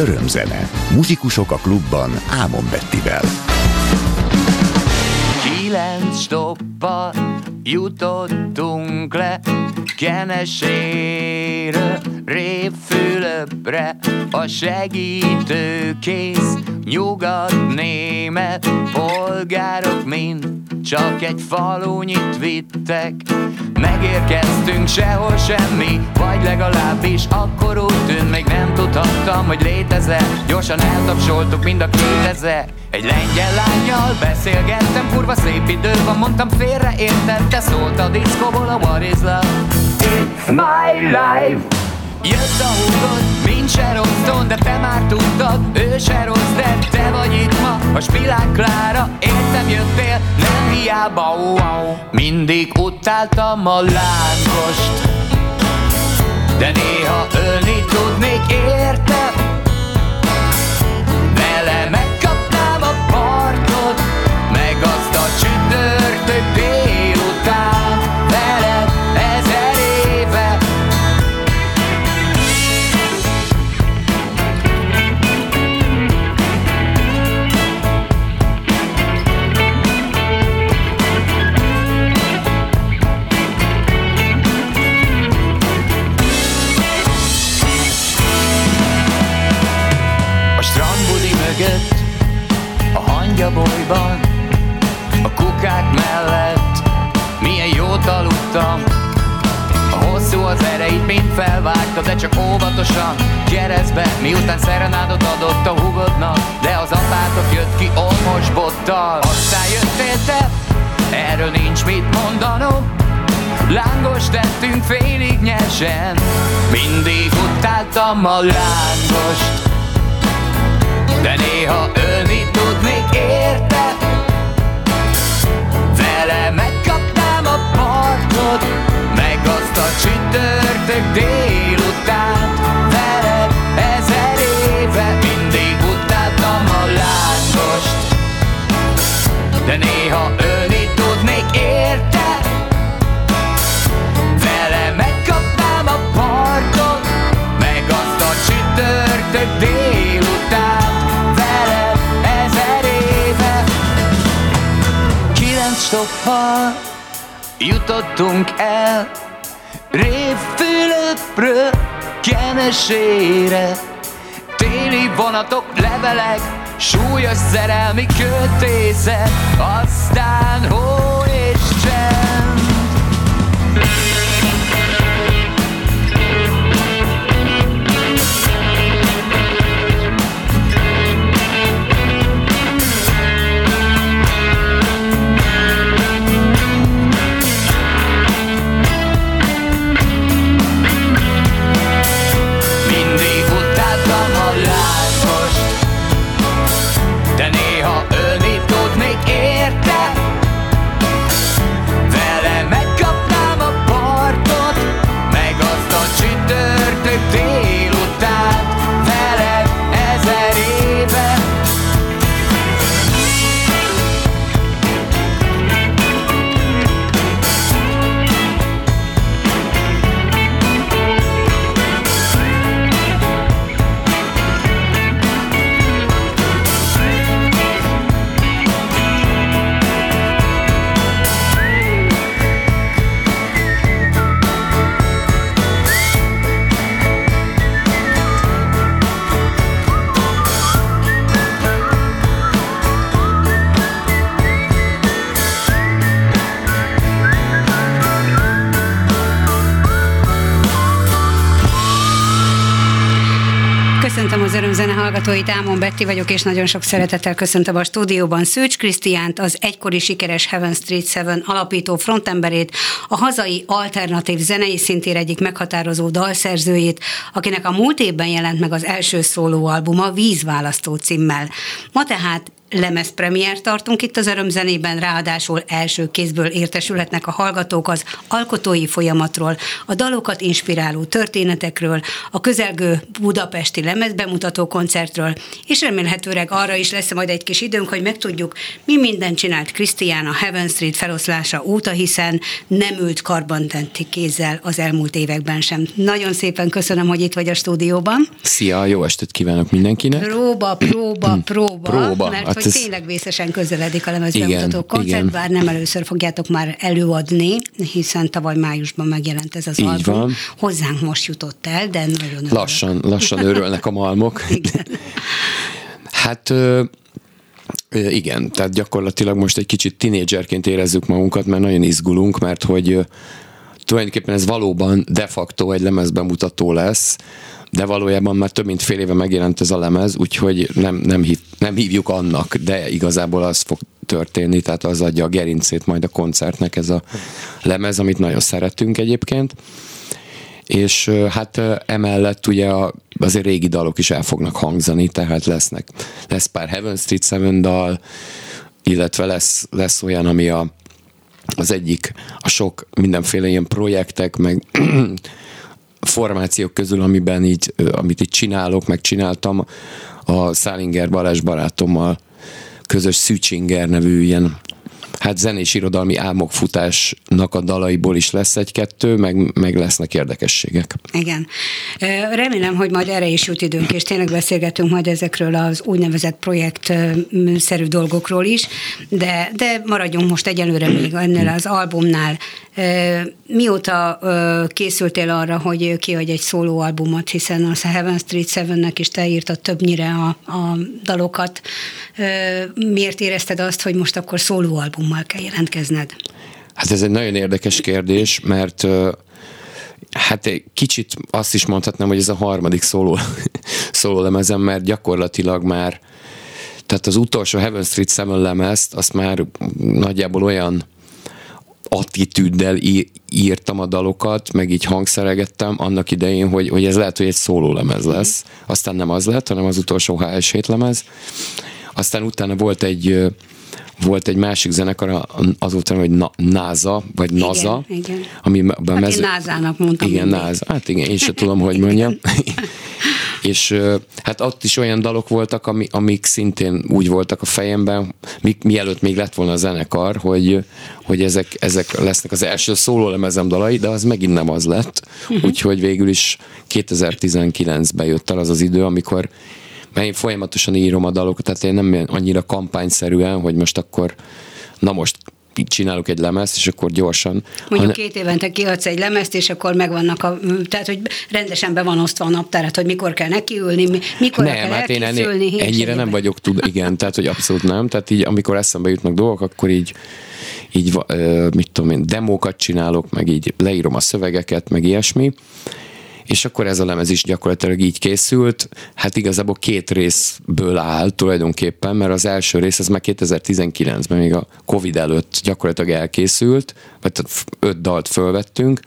Örömzene. Muzsikusok a klubban Ámon Bettivel. Kilenc stoppal jutottunk le Keneséről Révfülöpre A segítőkész Nyugat-német Polgárok mind Csak egy falunyit vittek. Megérkeztünk sehol semmi Vagy legalábbis akkor úgy tűnt Még nem tudhattam, hogy létezel. Gyorsan eltapsoltuk mind a kétezer Egy lengyel lányjal beszélgettem Kurva szép idő van, mondtam félre értette Szólt a diszkóból a What is love It's my life. Jött a húgod, mint Sharon Stone, de te már tudtad, ő se rossz, de te vagy itt ma, a Spilák Klára, értem jöttél, nem hiába, wow. Mindig utáltam a lángost, de néha ölni tudnék érte, A hosszú az erejét mind felvágta, de csak óvatosan. Keresztbe, miután szerenádot adott a hugodnak, de az apátok jött ki olmos bottal. Aztán jöttél te, erről nincs mit mondanom, Lángos tettünk félig nyersen. Mindig utáltam a lángost. De néha ölni tudnék érte? Vele a partot Meg azt a csütörtök délután. Veled ezer éve mindig utáltam a lángost De néha ölni tudnék érte? Vele megkapnám a partot Meg azt a csütörtök délután. Veled ezer éve. Kilenc stoppal jutottunk el Révfülöpről Kenesére. Téli vonatok, levelek Súlyos szerelmi kötészet Aztán hó és csend Betti vagyok, és nagyon sok szeretettel köszöntöm a stúdióban Szőcs Krisztiánt, az egykori sikeres Heaven Street Seven alapító frontemberét, a hazai alternatív zenei szintér egyik meghatározó dalszerzőjét, akinek a múlt évben jelent meg az első szólóalbuma Vízválasztó címmel. Ma tehát lemezpremier tartunk itt az örömzenében, ráadásul első kézből értesülhetnek a hallgatók az alkotói folyamatról, a dalokat inspiráló történetekről, a közelgő budapesti lemezbemutató koncertről, és remélhetőleg arra is lesz majd egy kis időnk, hogy megtudjuk, mi mindent csinált Krisztián a Heaven Street feloszlása óta, hiszen nem ült karbantenti kézzel az elmúlt években sem. Nagyon szépen köszönöm, hogy itt vagy a stúdióban. Szia, jó estét kívánok mindenkinek. Próba, próba, próba, próba. mert hát hogy ez... tényleg vészesen közeledik a lemezbemutató koncert, igen. bár nem először fogjátok már előadni, hiszen tavaly májusban megjelent ez az Így album. Van. Hozzánk most jutott el, de nagyon örülök. Lassan, lassan örülnek a malmok. Igen. Hát igen, tehát gyakorlatilag most egy kicsit tinédzserként érezzük magunkat, mert nagyon izgulunk, mert hogy tulajdonképpen ez valóban de facto egy lemezbemutató lesz, de valójában már több mint fél éve megjelent ez a lemez, úgyhogy nem, nem, hív, nem hívjuk annak, de igazából az fog történni, tehát az adja a gerincét majd a koncertnek ez a lemez, amit nagyon szeretünk egyébként. És hát emellett ugye a, azért régi dalok is el fognak hangzani, tehát lesznek, lesz pár Heaven Street Seven dal, illetve lesz, lesz olyan, ami a, az egyik a sok mindenféle ilyen projektek, meg formációk közül, amiben így, amit itt csinálok, meg csináltam, a Szálinger Balázs barátommal közös Szűcsinger nevű ilyen hát zenés irodalmi álmokfutásnak a dalaiból is lesz egy-kettő, meg, meg lesznek érdekességek. Igen. Remélem, hogy majd erre is jut időnk, és tényleg beszélgetünk majd ezekről az úgynevezett projektszerű dolgokról is, de, de maradjunk most egyelőre még ennél az albumnál. Mióta készültél arra, hogy kiadj egy szólóalbumot, hiszen a Heaven Street Seven-nek is te írtad többnyire a, a dalokat. Miért érezted azt, hogy most akkor szólóalbummal kell jelentkezned? Hát ez egy nagyon érdekes kérdés, mert hát egy kicsit azt is mondhatnám, hogy ez a harmadik szóló, szóló lemezem, mert gyakorlatilag már tehát az utolsó Heaven Street Seven lemezt, azt már nagyjából olyan attitűddel írtam a dalokat, meg így hangszeregettem annak idején, hogy, hogy ez lehet, hogy egy lemez lesz. Aztán nem az lett, hanem az utolsó HS7 lemez. Aztán utána volt egy volt egy másik zenekar, azóta, hogy Na, NASA, vagy NASA. Igen, igen. Ami hát mez... én NASA-nak mondtam. Igen, NASA. Hát igen, én sem tudom, hogy mondjam. és hát ott is olyan dalok voltak, ami, amik szintén úgy voltak a fejemben, mi, mielőtt még lett volna a zenekar, hogy, hogy ezek, ezek lesznek az első szólólemezem dalai, de az megint nem az lett. Uh-huh. Úgyhogy végül is 2019-ben jött el az az idő, amikor mert én folyamatosan írom a dalokat, tehát én nem annyira kampányszerűen, hogy most akkor na most csinálok egy lemezt, és akkor gyorsan. Mondjuk hanem... két évente kiadsz egy lemezt, és akkor megvannak a, tehát hogy rendesen be van osztva a naptárat, hogy mikor kell nekiülni, mikor nem, kell hát én ennél, ennyire nem vagyok tud, igen, tehát hogy abszolút nem, tehát így amikor eszembe jutnak dolgok, akkor így így, mit tudom én, demókat csinálok, meg így leírom a szövegeket, meg ilyesmi, és akkor ez a lemez is gyakorlatilag így készült. Hát igazából két részből áll tulajdonképpen, mert az első rész az már 2019-ben, még a Covid előtt gyakorlatilag elkészült, vagy öt dalt fölvettünk,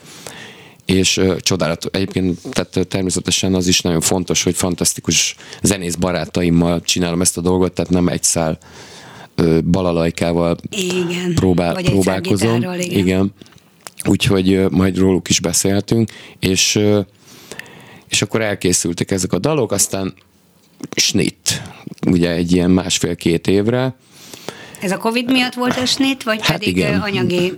és uh, csodálatos. Egyébként tehát természetesen az is nagyon fontos, hogy fantasztikus zenész barátaimmal csinálom ezt a dolgot, tehát nem egy szál uh, balalajkával igen, próbál, próbálkozom. igen. igen. Úgyhogy uh, majd róluk is beszéltünk, és és akkor elkészültek ezek a dalok, aztán snit, ugye egy ilyen másfél-két évre, ez a Covid miatt volt a snit, vagy hát pedig igen. anyagi,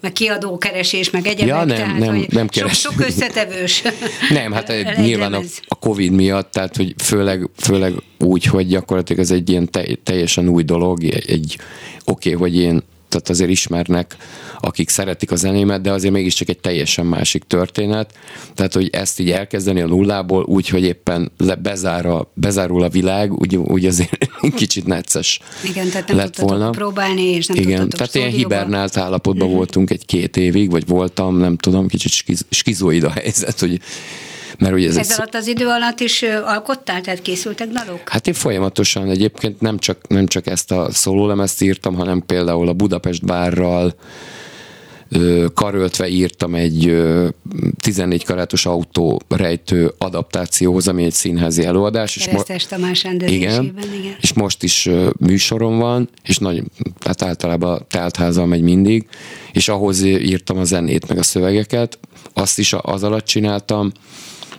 meg kiadókeresés, meg egyebek? Ja, nem, tehát, nem, nem keres. Sok, sok összetevős. nem, hát nyilván a, a Covid miatt, tehát hogy főleg, főleg úgy, hogy gyakorlatilag ez egy ilyen teljesen új dolog, egy, egy oké, okay, hogy én tehát azért ismernek, akik szeretik a zenémet, de azért mégiscsak egy teljesen másik történet. Tehát, hogy ezt így elkezdeni a nullából, úgy, hogy éppen le, bezár a, bezárul a világ, úgy, úgy azért kicsit necces Igen, tehát nem lett volna. próbálni, és nem Igen, tehát ilyen hibernált állapotban uh-huh. voltunk egy-két évig, vagy voltam, nem tudom, kicsit skizoid a helyzet, hogy mert ugye ez, ez alatt az idő alatt is alkottál, tehát készültek dalok? Hát én folyamatosan egyébként nem csak, nem csak ezt a szólólemezt írtam, hanem például a Budapest bárral, karöltve írtam egy 14 karátos autó rejtő adaptációhoz, ami egy színházi előadás. És mo- Tamás igen, igen. És most is műsorom van, és nagy, tehát általában teltházal megy mindig, és ahhoz írtam a zenét, meg a szövegeket, azt is az alatt csináltam,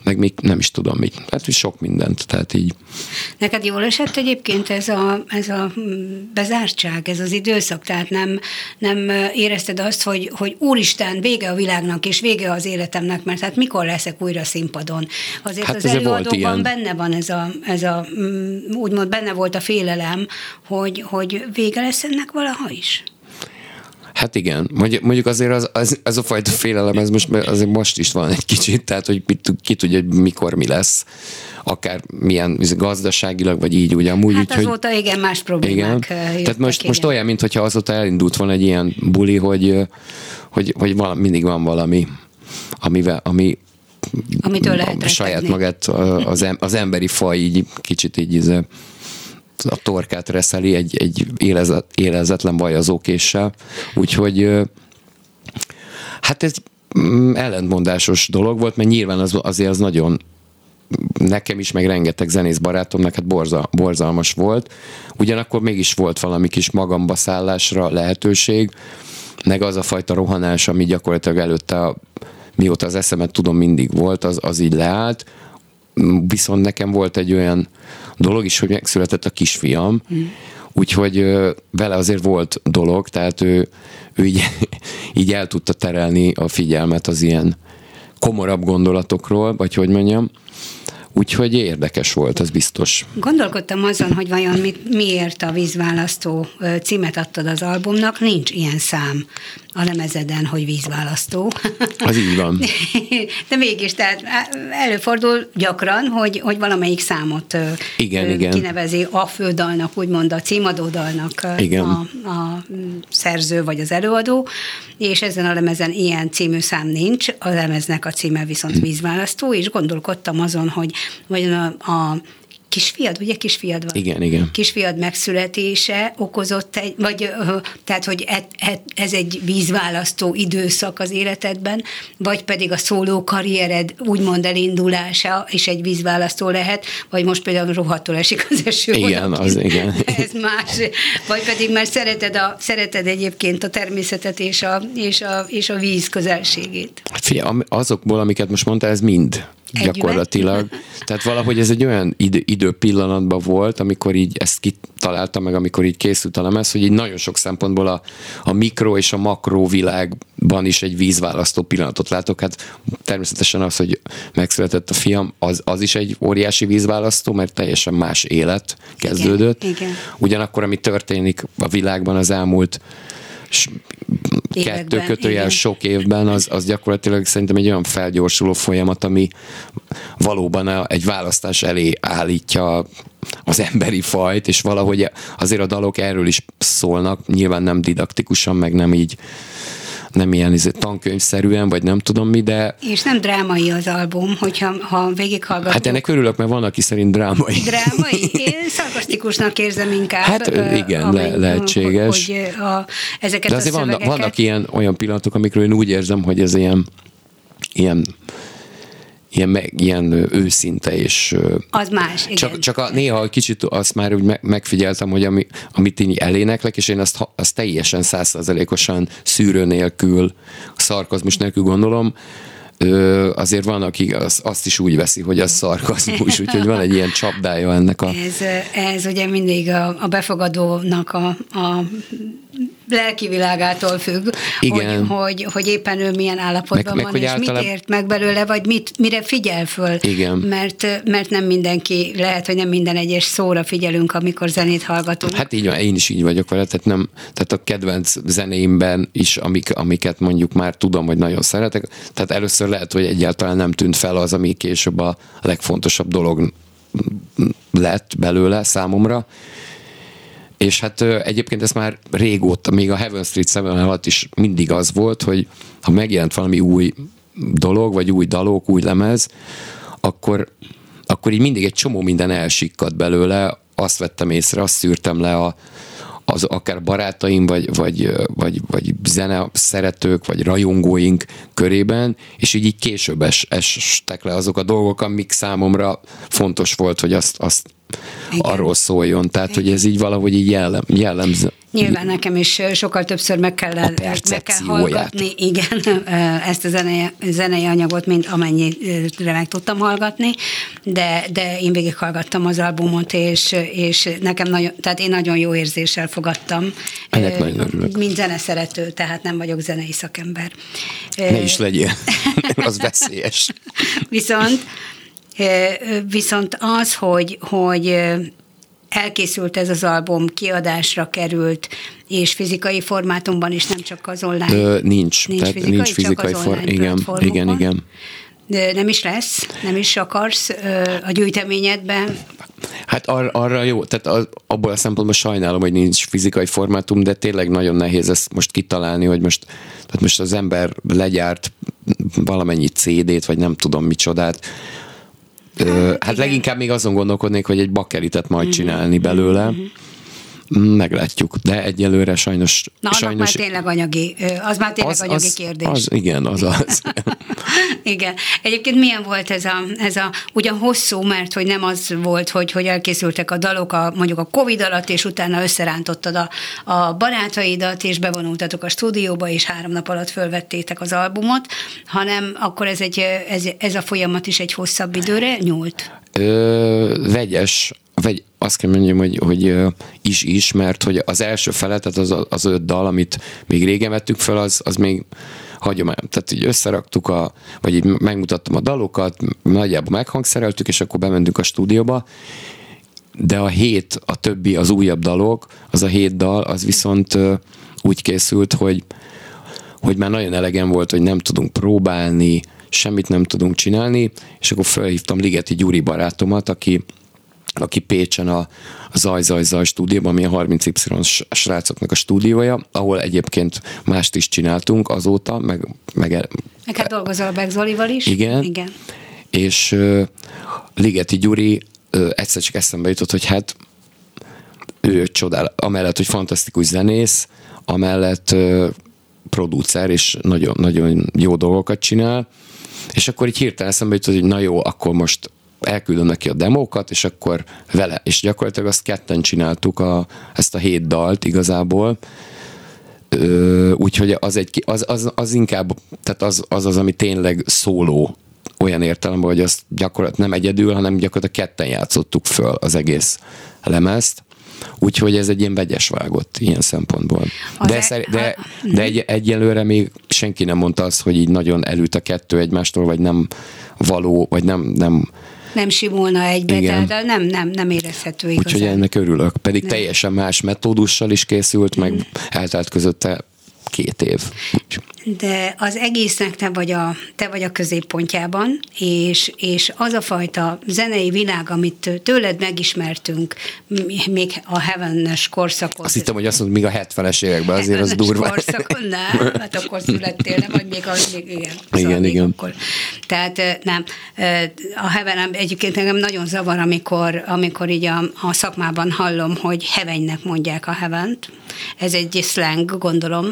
meg még nem is tudom mit. Hát, sok mindent, tehát így. Neked jól esett egyébként ez a, ez a bezártság, ez az időszak, tehát nem, nem érezted azt, hogy, hogy úristen, vége a világnak, és vége az életemnek, mert hát mikor leszek újra színpadon? Azért hát az előadóban benne van ez a, ez a, úgymond benne volt a félelem, hogy, hogy vége lesz ennek valaha is? Hát igen, mondjuk azért az, az, ez a fajta félelem, ez most, azért most is van egy kicsit, tehát hogy ki tudja, hogy mikor mi lesz, akár milyen gazdaságilag, vagy így ugye amúgy. Hát úgy, azóta hogy, igen, más problémák igen. Tehát most, igen. most olyan, mintha azóta elindult volna egy ilyen buli, hogy, hogy, hogy valami, mindig van valami, amivel, ami Amitől lehet saját magát az, az emberi faj így kicsit így a torkát reszeli egy, egy élezet, élezetlen bajazókéssel. Úgyhogy hát ez mm, ellentmondásos dolog volt, mert nyilván az, azért az nagyon nekem is, meg rengeteg zenész barátomnak hát borza, borzalmas volt. Ugyanakkor mégis volt valami kis magamba szállásra lehetőség, meg az a fajta rohanás, ami gyakorlatilag előtte, a, mióta az eszemet tudom mindig volt, az, az így leállt. Viszont nekem volt egy olyan dolog is, hogy megszületett a kisfiam, mm. úgyhogy vele azért volt dolog, tehát ő, ő így, így el tudta terelni a figyelmet az ilyen komorabb gondolatokról, vagy hogy mondjam, Úgyhogy érdekes volt, ez biztos. Gondolkodtam azon, hogy vajon mit, miért a vízválasztó címet adtad az albumnak, nincs ilyen szám a lemezeden, hogy vízválasztó. Az így van. De mégis, tehát előfordul gyakran, hogy, hogy valamelyik számot igen, igen. kinevezi a fődalnak, úgymond a címadódalnak igen. A, a szerző vagy az előadó, és ezen a lemezen ilyen című szám nincs, a lemeznek a címe viszont hm. vízválasztó, és gondolkodtam azon, hogy vagy a, a kisfiad, ugye kisfiad van? Igen, igen. Kisfiad megszületése okozott egy, vagy tehát, hogy e, e, ez egy vízválasztó időszak az életedben, vagy pedig a szóló karriered úgymond elindulása is egy vízválasztó lehet, vagy most például rohadtul esik az eső. Igen, az igen. Ez más. Vagy pedig már szereted, a, szereted egyébként a természetet és a, és a, és a víz közelségét. Fia, azokból, amiket most mondtál, ez mind Együvet? gyakorlatilag. Tehát valahogy ez egy olyan idő, idő pillanatban volt, amikor így ezt kitaláltam meg, amikor így készült a lemez, hogy így nagyon sok szempontból a, a mikro és a makro világban is egy vízválasztó pillanatot látok. Hát természetesen az, hogy megszületett a fiam, az, az is egy óriási vízválasztó, mert teljesen más élet kezdődött. Igen, igen. Ugyanakkor, ami történik a világban az elmúlt kettő kötőjel sok évben, az, az gyakorlatilag szerintem egy olyan felgyorsuló folyamat, ami valóban egy választás elé állítja az emberi fajt, és valahogy azért a dalok erről is szólnak, nyilván nem didaktikusan, meg nem így nem ilyen izé, tankönyvszerűen, vagy nem tudom mi, de... És nem drámai az album, hogyha ha végighallgatunk. Hát ennek örülök, mert van, aki szerint drámai. Drámai? Én szarkasztikusnak érzem inkább. Hát igen, amely, le, lehetséges. Hogy, hogy a, ezeket de azért a vannak, vannak ilyen olyan pillanatok, amikről én úgy érzem, hogy ez ilyen ilyen ilyen, meg, ilyen őszinte, és az más, igen. Csak, csak a, néha kicsit azt már úgy megfigyeltem, hogy ami, amit én eléneklek, és én azt, azt teljesen százszerzelékosan szűrő nélkül, szarkozmus nélkül gondolom, azért van, aki az, azt is úgy veszi, hogy az szarkazmus, úgyhogy van egy ilyen csapdája ennek a... Ez, ez ugye mindig a, a befogadónak a, a lelki világától függ, Igen. Hogy, hogy, hogy éppen ő milyen állapotban meg, van, meg, és általában... mit ért meg belőle, vagy mit, mire figyel föl. Igen. Mert, mert nem mindenki, lehet, hogy nem minden egyes szóra figyelünk, amikor zenét hallgatunk. Hát így van, én is így vagyok vele, tehát, nem, tehát a kedvenc zenéimben is, amik, amiket mondjuk már tudom, hogy nagyon szeretek, tehát először lehet, hogy egyáltalán nem tűnt fel az, ami később a legfontosabb dolog lett belőle számomra, és hát egyébként ez már régóta, még a Heaven Street 7 alatt is mindig az volt, hogy ha megjelent valami új dolog, vagy új dalok, új lemez, akkor, akkor így mindig egy csomó minden elsikkadt belőle, azt vettem észre, azt szűrtem le a, az akár barátaim, vagy, vagy, vagy, vagy zene szeretők, vagy rajongóink körében, és így, így később es, estek le azok a dolgok, amik számomra fontos volt, hogy azt, azt igen. arról szóljon. Tehát, Igen. hogy ez így valahogy így jellem, jellemző. Nyilván nekem is sokkal többször meg kell, meg kell hallgatni igen, ezt a zenei, zenei anyagot, mint amennyire meg tudtam hallgatni, de, de én végighallgattam az albumot, és, és nekem nagyon, tehát én nagyon jó érzéssel fogadtam. Ennek nagyon örülök. Mint zeneszerető, tehát nem vagyok zenei szakember. Ne is legyél, az veszélyes. Viszont Viszont az, hogy, hogy elkészült ez az album, kiadásra került, és fizikai formátumban is, nem csak az online. Ö, nincs, nincs tehát fizikai, nincs fizikai formátumban. Igen, igen, igen. De nem is lesz? Nem is akarsz a gyűjteményedben? Hát ar- arra jó, tehát az, abból a szempontból sajnálom, hogy nincs fizikai formátum, de tényleg nagyon nehéz ezt most kitalálni, hogy most, tehát most az ember legyárt valamennyi CD-t, vagy nem tudom micsodát, Hát, hát leginkább még azon gondolkodnék, hogy egy bakeritet majd mhm. csinálni belőle. Meglátjuk, de egyelőre sajnos... Na, sajnos... már tényleg anyagi, az már tényleg az, anyagi az, kérdés. Az, igen, az az. igen. Egyébként milyen volt ez a, ez a, ugyan hosszú, mert hogy nem az volt, hogy, hogy elkészültek a dalok a, mondjuk a Covid alatt, és utána összerántottad a, a barátaidat, és bevonultatok a stúdióba, és három nap alatt fölvettétek az albumot, hanem akkor ez, egy, ez, ez a folyamat is egy hosszabb időre nyúlt? Ö, vegyes vagy azt kell mondjam, hogy, hogy is-is, mert hogy az első fele, az, az öt dal, amit még régen vettük fel, az, az még hagyomány. Tehát így összeraktuk, a, vagy így megmutattam a dalokat, nagyjából meghangszereltük, és akkor bementünk a stúdióba, de a hét, a többi, az újabb dalok, az a hét dal, az viszont úgy készült, hogy, hogy már nagyon elegem volt, hogy nem tudunk próbálni, semmit nem tudunk csinálni, és akkor felhívtam Ligeti Gyuri barátomat, aki aki Pécsen a, Zaj Zaj Zaj stúdióban, ami a 30Y srácoknak a stúdiója, ahol egyébként mást is csináltunk azóta, meg... Meg, meg hát dolgozol a Beck Zolival is. Igen. igen. És uh, Ligeti Gyuri uh, egyszer csak eszembe jutott, hogy hát ő csodál, amellett, hogy fantasztikus zenész, amellett uh, producer, és nagyon, nagyon jó dolgokat csinál, és akkor így hirtelen eszembe jutott, hogy na jó, akkor most elküldöm neki a demókat, és akkor vele, és gyakorlatilag azt ketten csináltuk a, ezt a hét dalt igazából, úgyhogy az, egy, az, az, az inkább, tehát az, az az, ami tényleg szóló olyan értelemben, hogy azt gyakorlatilag nem egyedül, hanem gyakorlatilag ketten játszottuk föl az egész lemezt, Úgyhogy ez egy ilyen vegyes vágott ilyen szempontból. De, e- de, de egy, egyelőre még senki nem mondta azt, hogy így nagyon elült a kettő egymástól, vagy nem való, vagy nem, nem nem simulna egybe, Igen. tehát nem, nem, nem érezhető igazán. Úgyhogy ennek örülök. Pedig nem. teljesen más metódussal is készült, meg eltelt közötte két év. De az egésznek te vagy a, te vagy a középpontjában, és, és az a fajta zenei világ, amit tőled megismertünk, még a Heaven-es. Azt hittem, hogy azt mondod, még a 70-es években, azért az durva. korszakon, nem, hát akkor születtél, nem, vagy még, az, még igen. Szóval igen, még igen. Akkor. Tehát nem, a Heaven egyébként engem nagyon zavar, amikor, amikor így a, a szakmában hallom, hogy Heavennek mondják a Heavent. Ez egy slang, gondolom,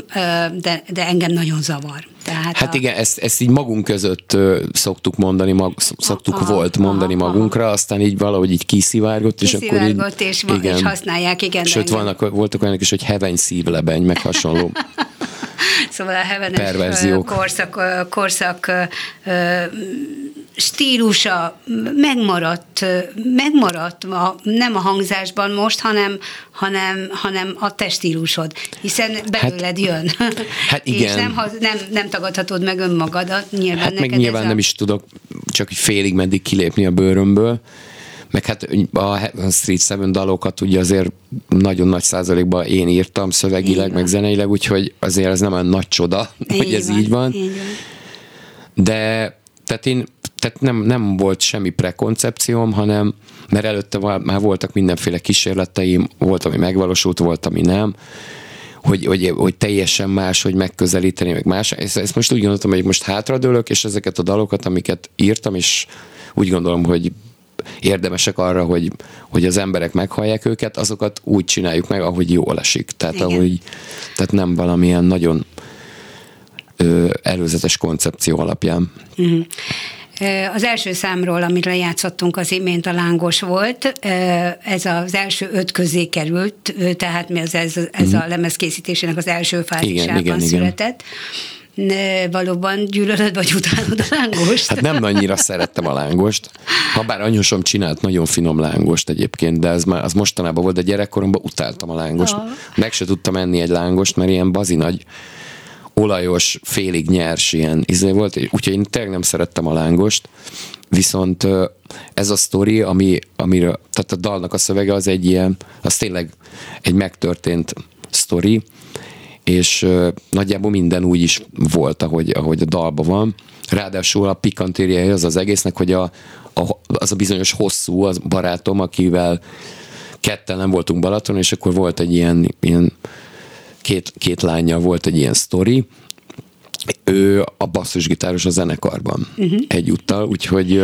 de, de engem nagyon zavar. Tehát hát a... igen, ezt, ezt így magunk között szoktuk mondani, mag, szoktuk aha, volt mondani aha, magunkra, aztán így valahogy így kiszivárgott, és akkor így... és, igen, és használják, igen. Sőt, vannak, voltak olyanok is, hogy heveny szívlebeny, meg hasonló. szóval a hevenes korszak, korszak stílusa megmaradt, megmaradt a, nem a hangzásban most, hanem, hanem, hanem a te stílusod, hiszen belőled hát, jön. Hát igen. És nem, nem, nem tagadhatod meg önmagadat, nyilván hát meg nyilván a... nem is tudok csak félig meddig kilépni a bőrömből, meg hát a Street Seven dalokat ugye azért nagyon nagy százalékban én írtam szövegileg, meg zeneileg, úgyhogy azért ez nem olyan nagy csoda, így hogy ez van, így van. Így van. De tehát én tehát nem, nem volt semmi prekoncepcióm, hanem mert előtte már voltak mindenféle kísérleteim, volt, ami megvalósult, volt, ami nem, hogy, hogy, hogy teljesen más, hogy megközelíteni, meg más. Ezt, ezt most úgy gondoltam, hogy most hátradőlök, és ezeket a dalokat, amiket írtam, és úgy gondolom, hogy érdemesek arra, hogy, hogy az emberek meghallják őket, azokat úgy csináljuk meg, ahogy jól esik. Tehát, Igen. ahogy, tehát nem valamilyen nagyon ö, előzetes koncepció alapján. Az első számról, amit lejátszottunk az imént, a lángos volt. Ez az első öt közé került, tehát mi az, ez, ez a lemez készítésének az első fázisában igen, igen. született. Ne, valóban gyűlölöd vagy utálod a lángost? Hát nem annyira szerettem a lángost, ha bár anyusom csinált nagyon finom lángost egyébként, de ez már az mostanában volt, de gyerekkoromban utáltam a lángost. Aha. Meg se tudtam enni egy lángost, mert ilyen bazi nagy olajos, félig nyers ilyen izé volt, úgyhogy én tényleg nem szerettem a lángost, viszont ez a sztori, ami, amiről, tehát a dalnak a szövege az egy ilyen, az tényleg egy megtörtént sztori, és nagyjából minden úgy is volt, ahogy, ahogy a dalban van. Ráadásul a pikantériája az az egésznek, hogy a, a, az a bizonyos hosszú, az barátom, akivel ketten nem voltunk Balaton, és akkor volt egy ilyen, ilyen két, két lánya volt egy ilyen sztori, ő a basszusgitáros a zenekarban uh-huh. egyúttal, úgyhogy,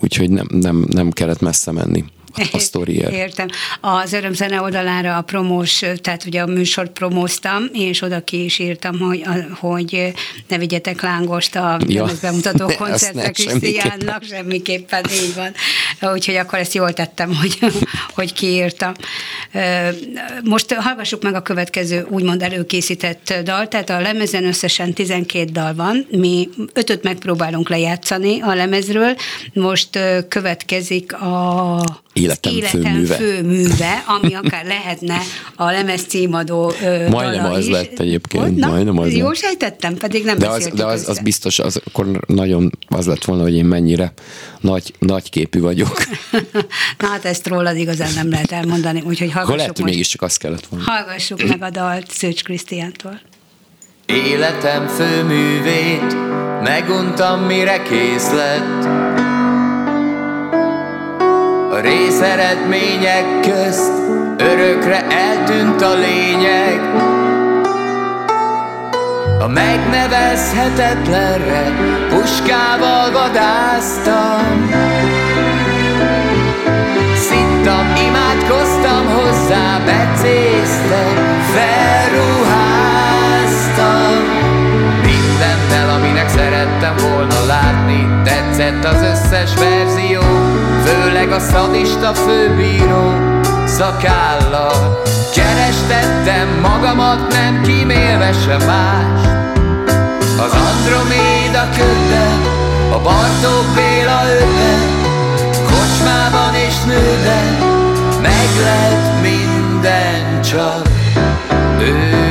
úgyhogy nem, nem, nem kellett messze menni a sztoriért. Értem. Az Örömzene oldalára a promós, tehát ugye a műsort promóztam, és oda ki is írtam, hogy, hogy ne vigyetek lángost a Ja. bemutató Ne, koncertre Krisztiánnak, semmiképpen így van. Úgyhogy akkor ezt jól tettem, hogy, hogy kiírtam. Most hallgassuk meg a következő úgymond előkészített dal, tehát a lemezen összesen 12 dal van, mi ötöt megpróbálunk lejátszani a lemezről, most következik a Életem főműve. főműve, ami akár lehetne a lemez címadó ö, Majdnem az is. lett egyébként? Na, majdnem az Jó sejtettem, pedig nem De az, de az, össze. az biztos, az akkor nagyon az lett volna, hogy én mennyire nagy, nagy képű vagyok. Na hát ezt rólad igazán nem lehet elmondani, úgyhogy hallgassuk lehet, hogy most. mégiscsak azt kellett volna. Hallgassuk meg a dalt Szőcs Krisztiántól. Életem főművét Meguntam mire kész lett részeredmények közt Örökre eltűnt a lényeg. A megnevezhetetlenre Puskával vadáztam Szittam, imádkoztam hozzá, becéztem, felruháztam. Mindennel, aminek szerettem volna látni, tetszett az összes verzió, főleg a szadista főbíró szakállal. Kerestettem magamat, nem kímélve se más. Az Androméda ködben, a Bartók Béla ötben, Kocsmában és nőben meg lett minden, csak ő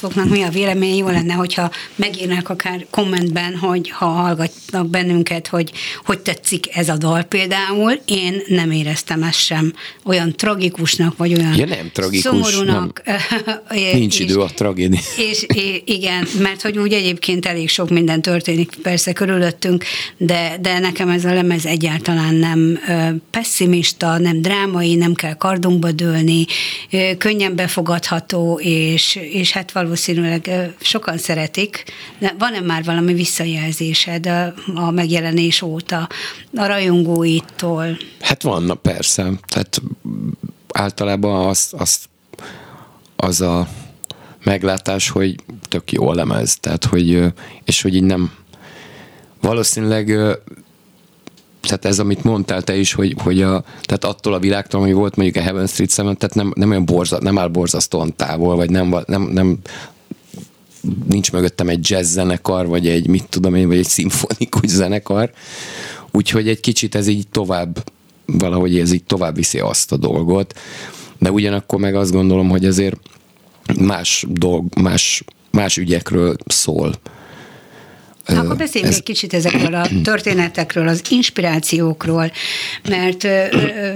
hallgatóknak mi a vélemény, jó lenne, hogyha megírnák akár kommentben, hogy ha hallgatnak bennünket, hogy hogy tetszik ez a dal például. Én nem éreztem ezt sem olyan tragikusnak, vagy olyan Ja, nem tragikus, szomorúnak. Nincs És- idő a tragédia. és i- igen, mert hogy úgy egyébként elég sok minden történik persze körülöttünk, de, de nekem ez a lemez egyáltalán nem pessimista, nem drámai, nem kell kardunkba dőlni, könnyen befogadható, és, és hát valószínűleg ö, sokan szeretik. De van-e már valami visszajelzésed a, a megjelenés óta a rajongóitól? Hát vanna, persze. Tehát általában az, az, az a meglátás, hogy tök jó a lemez. Tehát, hogy, és hogy így nem valószínűleg tehát ez, amit mondtál te is, hogy, hogy a, tehát attól a világtól, ami volt mondjuk a Heaven Street Seven, tehát nem, nem olyan borza, nem áll borzasztóan távol, vagy nem, nem, nem nincs mögöttem egy jazz zenekar, vagy egy, mit tudom én, vagy egy szimfonikus zenekar. Úgyhogy egy kicsit ez így tovább, valahogy ez így tovább viszi azt a dolgot. De ugyanakkor meg azt gondolom, hogy azért más dolg, más, más ügyekről szól. Na, akkor beszéljünk ez- egy kicsit ezekről a történetekről, az inspirációkról, mert ö, ö,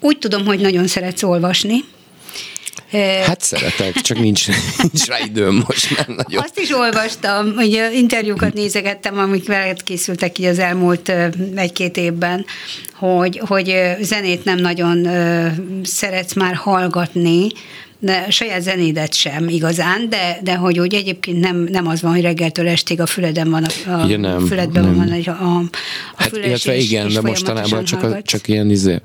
úgy tudom, hogy nagyon szeretsz olvasni. Hát szeretek, csak nincs, nincs rá időm most már nagyon. Azt is olvastam, hogy interjúkat nézegettem, amik veled készültek így az elmúlt egy-két évben, hogy, hogy zenét nem nagyon szeretsz már hallgatni, de saját zenédet sem igazán, de, de hogy úgy egyébként nem, nem az van, hogy reggeltől estig a füleden van, a, a Ja, nem, füledben nem. van a, a, a Hát, illetve igen, és de mostanában csak, a, csak ilyen izé,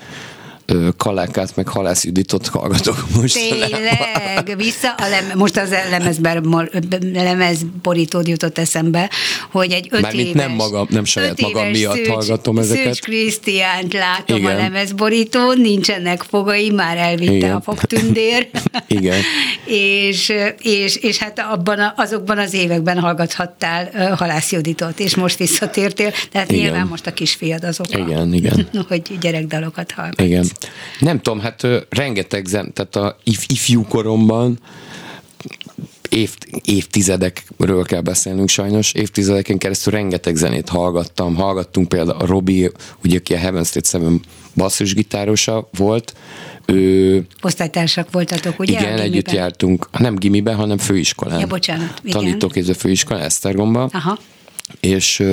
kalákát, meg halász Juditot hallgatok most. Tényleg, vissza a lem, most az lemezben, lemezborítód jutott eszembe, hogy egy öt Mármint éves, nem magam- nem saját magam miatt Szűcs- hallgatom ezeket. Szűcs Krisztiánt látom Igen. a lemezborítón, nincsenek fogai, már elvitte Igen. a fogtündér. Igen. és, és, és hát abban azokban az években hallgathattál Halász Juditot, és most visszatértél, tehát Igen. nyilván most a kisfiad az oka. Igen, igen. hogy gyerekdalokat hallgatsz. Igen. Nem tudom, hát rengeteg zen, tehát a if, ifjú koromban év, évtizedekről kell beszélnünk sajnos, évtizedeken keresztül rengeteg zenét hallgattam. Hallgattunk például a Robi, ugye aki a Heaven Street Seven basszusgitárosa volt, ő Osztálytársak voltatok, ugye? igen, együtt jártunk, nem gimiben, hanem főiskolán. Ja, bocsánat, igen. Tanítóképző főiskolán, Esztergomba. Aha. és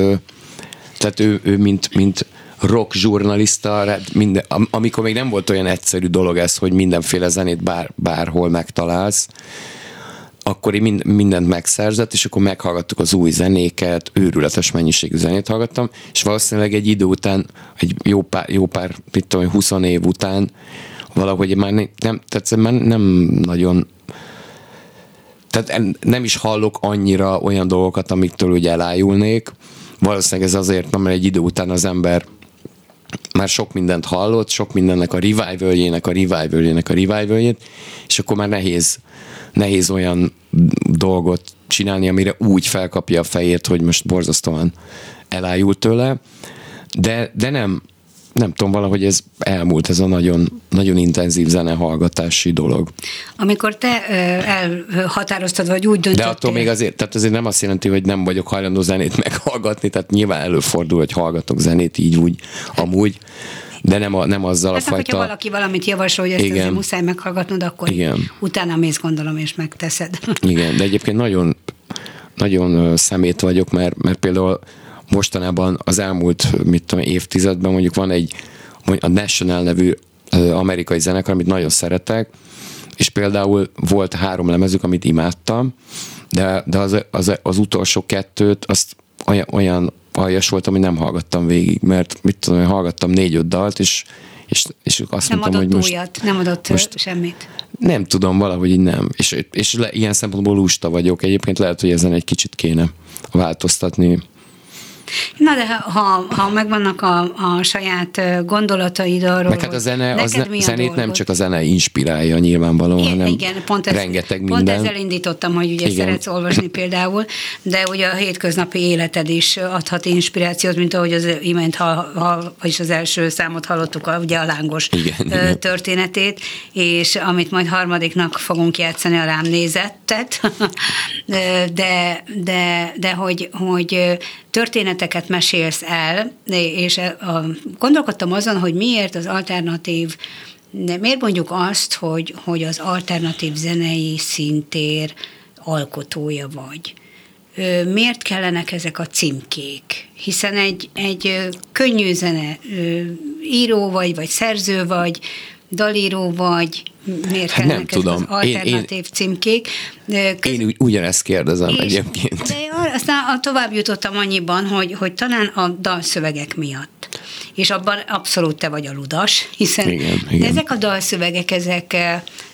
tehát ő, ő mint, mint rock zsurnalista, minden, am- amikor még nem volt olyan egyszerű dolog ez, hogy mindenféle zenét bár, bárhol megtalálsz, akkor én mind, mindent megszerzett, és akkor meghallgattuk az új zenéket, őrületes mennyiségű zenét hallgattam, és valószínűleg egy idő után, egy jó pár, jó pár mit tudom, 20 év után valahogy már ne- nem, tehát már nem nagyon tehát nem is hallok annyira olyan dolgokat, amiktől ugye elájulnék. Valószínűleg ez azért, mert egy idő után az ember már sok mindent hallott, sok mindennek a revivaljének, a revivaljének, a revivaljét, és akkor már nehéz, nehéz olyan dolgot csinálni, amire úgy felkapja a fejét, hogy most borzasztóan elájult tőle, de, de nem, nem tudom, valahogy ez elmúlt, ez a nagyon, nagyon intenzív zenehallgatási dolog. Amikor te ö, elhatároztad, vagy úgy De döntöttél. attól még azért, tehát azért nem azt jelenti, hogy nem vagyok hajlandó zenét meghallgatni, tehát nyilván előfordul, hogy hallgatok zenét így úgy, amúgy, de nem, a, nem azzal Hát, a hogyha fajta... valaki valamit javasol, hogy ezt Igen. azért muszáj meghallgatnod, akkor Igen. utána mész gondolom, és megteszed. Igen, de egyébként nagyon, nagyon szemét vagyok, mert, mert például mostanában az elmúlt, mit tudom, évtizedben mondjuk van egy a National nevű amerikai zenekar, amit nagyon szeretek, és például volt három lemezük, amit imádtam, de, de az, az, az utolsó kettőt, azt olyan, olyan aljas voltam, hogy nem hallgattam végig, mert mit tudom, én hallgattam négy-öt dalt, és, és, és azt nem mondtam, hogy most... újat, nem adott most, semmit. Nem tudom, valahogy így nem. És, és le, ilyen szempontból lusta vagyok. Egyébként lehet, hogy ezen egy kicsit kéne változtatni. Na de ha, ha megvannak a, a saját gondolataid arról, Meg hát a zene, az ne, zenét nem dolgod? csak a zene inspirálja nyilvánvalóan, Igen, hanem igen, pont, ez, rengeteg pont minden. ezzel indítottam, hogy ugye Igen. szeretsz olvasni például, de ugye a hétköznapi életed is adhat inspirációt, mint ahogy az imént, ha, ha, vagyis az első számot hallottuk, a, ugye a lángos Igen, történetét, és amit majd harmadiknak fogunk játszani, a rám nézettet, de, de, de hogy, hogy ö, történeteket mesélsz el, és a, gondolkodtam azon, hogy miért az alternatív de miért mondjuk azt, hogy, hogy az alternatív zenei szintér alkotója vagy? Miért kellenek ezek a címkék? Hiszen egy, egy könnyű zene író vagy, vagy szerző vagy, dalíró vagy, miért Hát nem tudom. az Én- én- alternatív címkék? Köz- Én ugyanezt kérdezem és- egyébként. De aztán a- tovább jutottam annyiban, hogy, hogy talán a dalszövegek miatt. És abban abszolút te vagy a ludas, hiszen Igen, igen. ezek a dalszövegek, ezek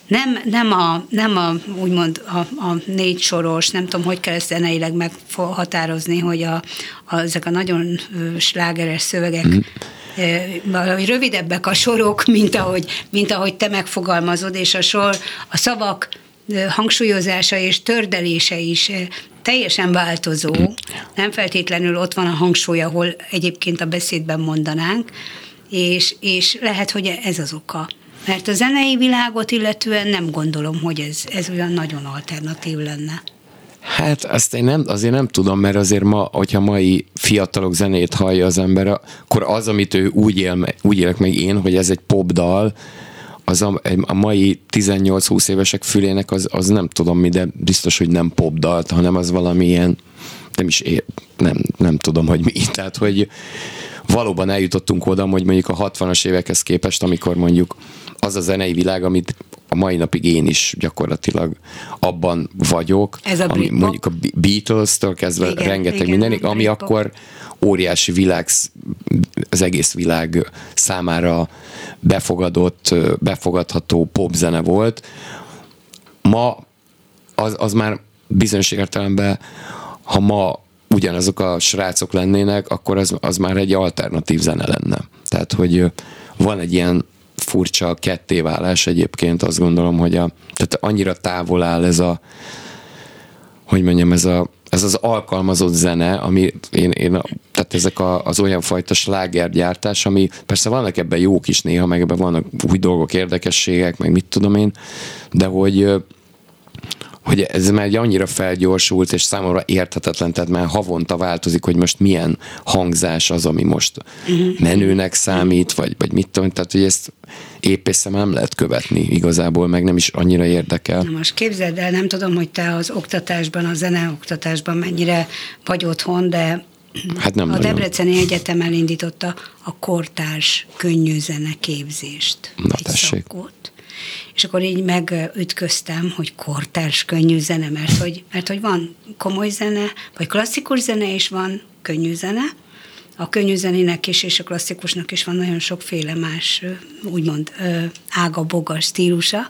nem, nem, a, nem a, úgymond a, a négy soros, nem tudom, hogy kell ezt zeneileg meghatározni, hogy a, a, ezek a nagyon slágeres szövegek Mhm. eh, valahogy rövidebbek a sorok, mint ahogy, mint ahogy te megfogalmazod, és a sor, a szavak hangsúlyozása és tördelése is teljesen változó. Nem feltétlenül ott van a hangsúly, ahol egyébként a beszédben mondanánk, és, és lehet, hogy ez az oka. Mert a zenei világot illetően nem gondolom, hogy ez, ez olyan nagyon alternatív lenne. Hát azt én nem, azért nem tudom, mert azért ma, hogyha mai fiatalok zenét hallja az ember, akkor az, amit ő úgy, él, úgy élek meg én, hogy ez egy popdal, az a, a mai 18-20 évesek fülének az, az nem tudom mi, de biztos, hogy nem popdalt, hanem az valamilyen, nem is ér, nem, nem tudom, hogy mi. Tehát, hogy valóban eljutottunk oda, hogy mondjuk a 60-as évekhez képest, amikor mondjuk az a zenei világ, amit a mai napig én is gyakorlatilag abban vagyok, Ez a ami mondjuk a Beatles-től kezdve Igen, rengeteg igen, mindenig, a ami Britpop. akkor óriási világ, az egész világ számára befogadott, befogadható popzene volt. Ma az, az már bizonyos értelemben, ha ma ugyanazok a srácok lennének, akkor az, az már egy alternatív zene lenne. Tehát, hogy van egy ilyen furcsa kettéválás egyébként, azt gondolom, hogy a, tehát annyira távol áll ez a, hogy mondjam, ez, a, ez az alkalmazott zene, ami én, én tehát ezek a, az olyan fajta slágergyártás, ami persze vannak ebben jók is néha, meg ebben vannak új dolgok, érdekességek, meg mit tudom én, de hogy hogy ez már egy annyira felgyorsult, és számomra érthetetlen, tehát már havonta változik, hogy most milyen hangzás az, ami most menőnek számít, vagy, vagy mit tudom, tehát hogy ezt épp észre nem lehet követni igazából, meg nem is annyira érdekel. Na most képzeld el, nem tudom, hogy te az oktatásban, a zeneoktatásban mennyire vagy otthon, de Hát nem a nagyon. Debreceni Egyetem elindította a kortárs könnyű zene képzést. Na, egy tessék. szakot. És akkor így megütköztem, hogy kortárs könnyű zene, mert hogy, mert hogy van komoly zene, vagy klasszikus zene, és van könnyű zene. A könnyű zenének is, és a klasszikusnak is van nagyon sokféle más, úgymond ö, ága-boga stílusa,